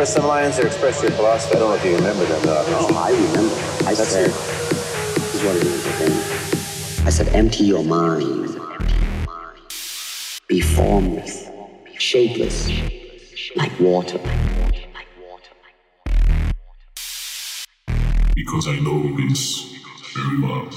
were some lines that expressed your philosophy. I don't know if you remember them, though. Oh, I remember. I That's said, this is what it is again. I said, empty your mind. Be formless, shapeless, like water. Because I know this very well.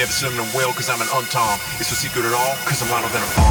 Never slim them well, cause I'm an untom. It's no secret at all, cause I'm louder than a bomb.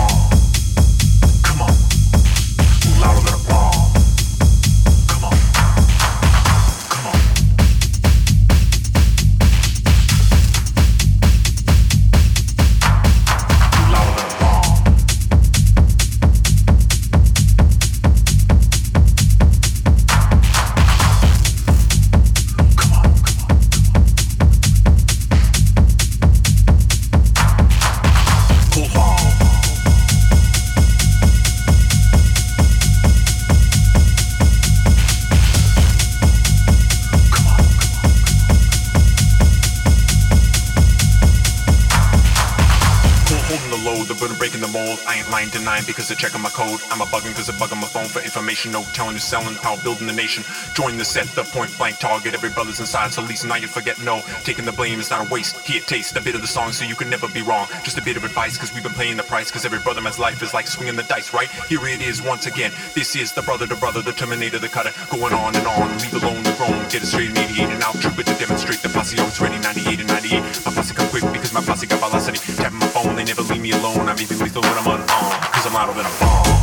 Because they're checking my code. I'm a bugging because they're bugging my phone for information. No telling who's selling power, building the nation. Join the set, the point blank target. Every brother's inside, so at least now you forget no. Taking the blame is not a waste. Here, taste a bit of the song so you can never be wrong. Just a bit of advice because we've been paying the price. Because every brother man's life is like swinging the dice, right? Here it is once again. This is the brother, the brother, the terminator, the cutter. Going on and on, leave alone the grown. Get it straight, mediate and out. Trooper to demonstrate the posse always ready. 98 and 98. My posse come quick because my posse got velocity. Tapping my phone, they never leave me alone. I'm even lethal when I'm unarmed. Cause I'm louder than a bomb.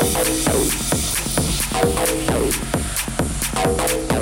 I'll let it go. I'll let it go. I'll let it go.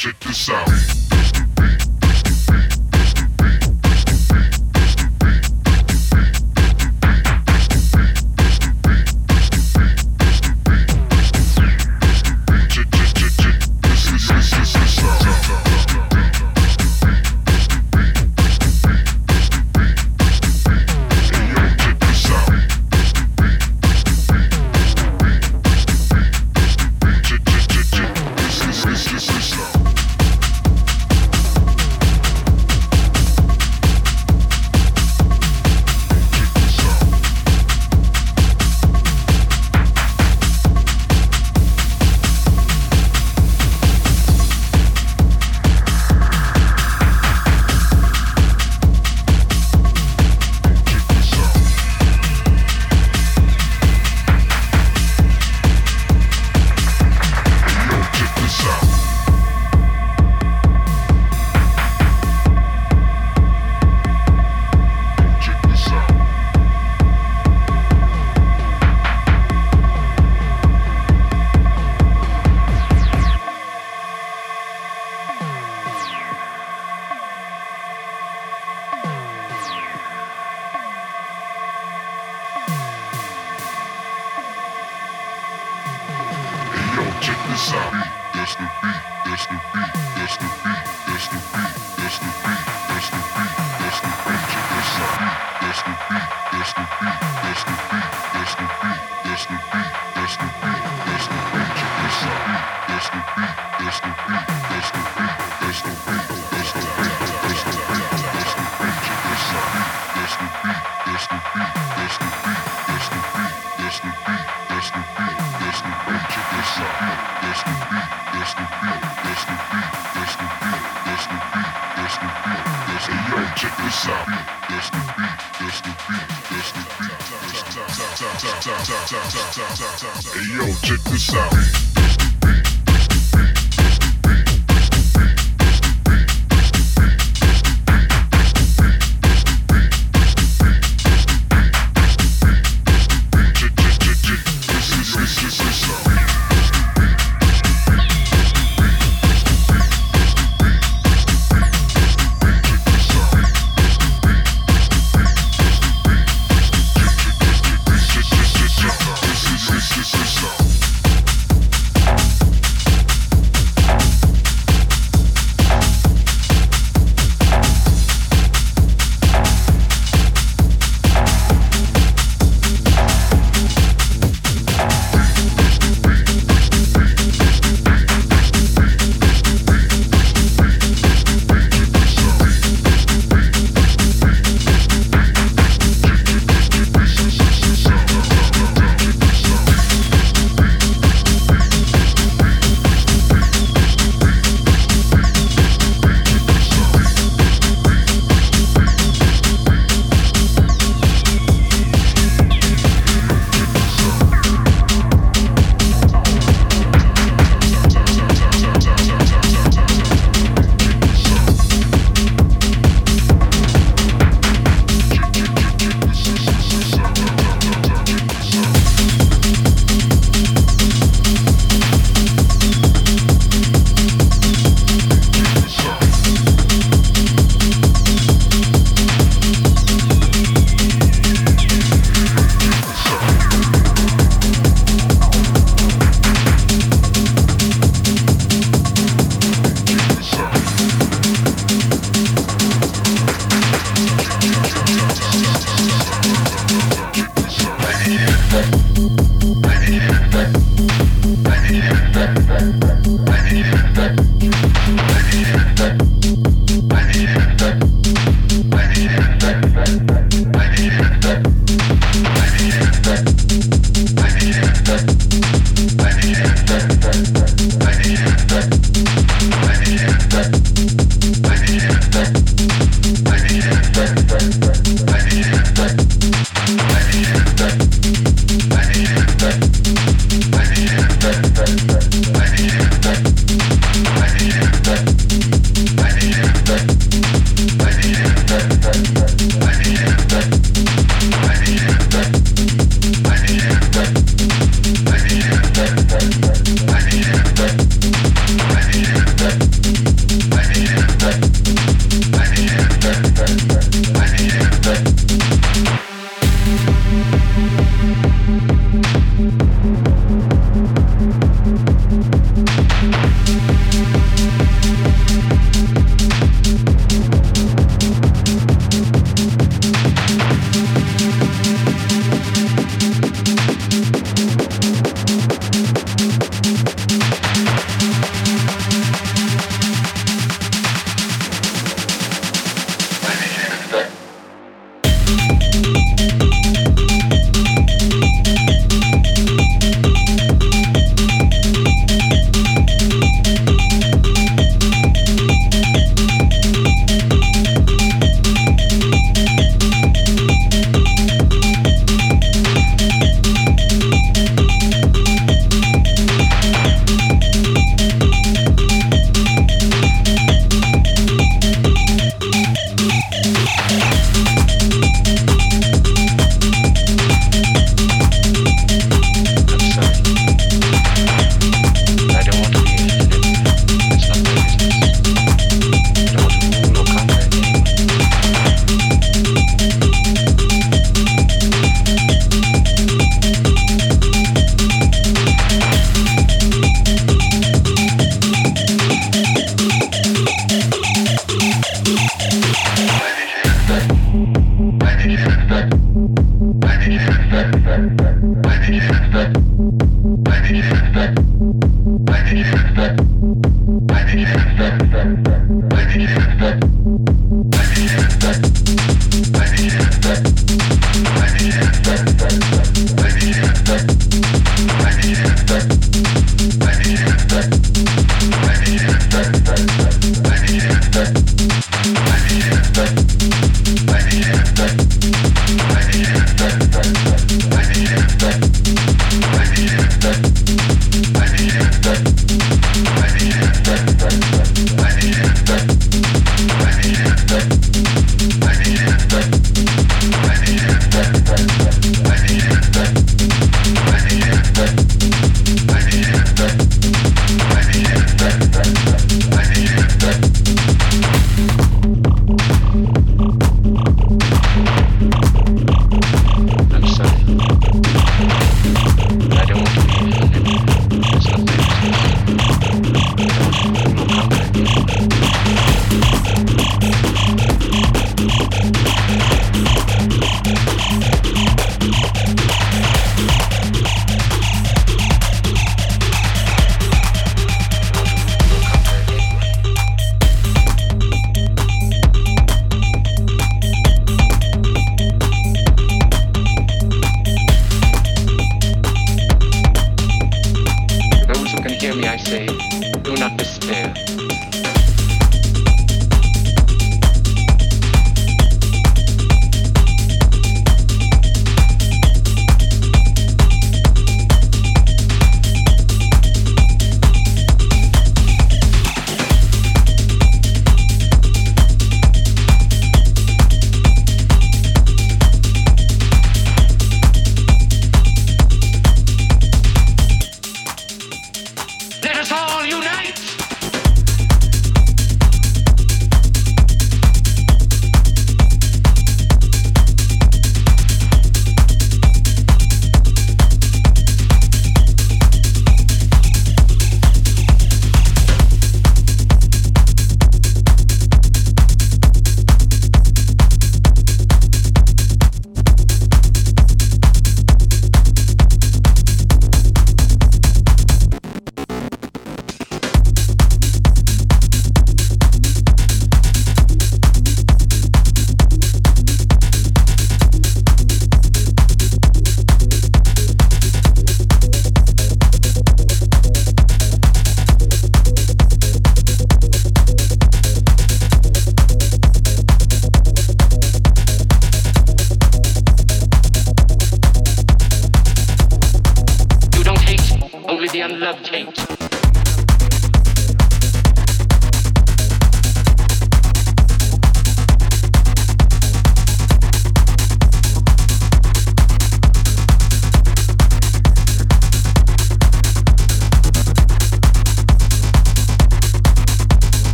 Check this out.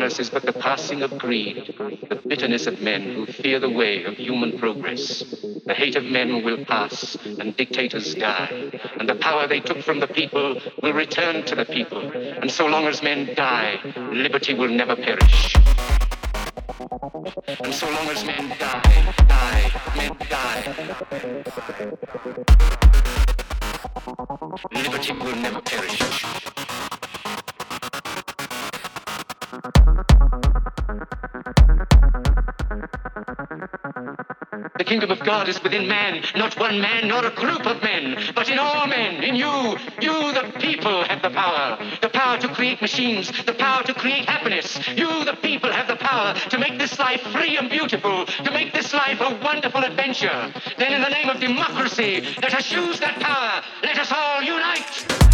Is but the passing of greed, the bitterness of men who fear the way of human progress. The hate of men will pass, and dictators die, and the power they took from the people will return to the people. And so long as men die, liberty will never perish. And so long as men die, die, men die, liberty will never perish. Kingdom of God is within man, not one man nor a group of men, but in all men, in you. You, the people, have the power. The power to create machines, the power to create happiness. You, the people, have the power to make this life free and beautiful, to make this life a wonderful adventure. Then, in the name of democracy, let us use that power. Let us all unite.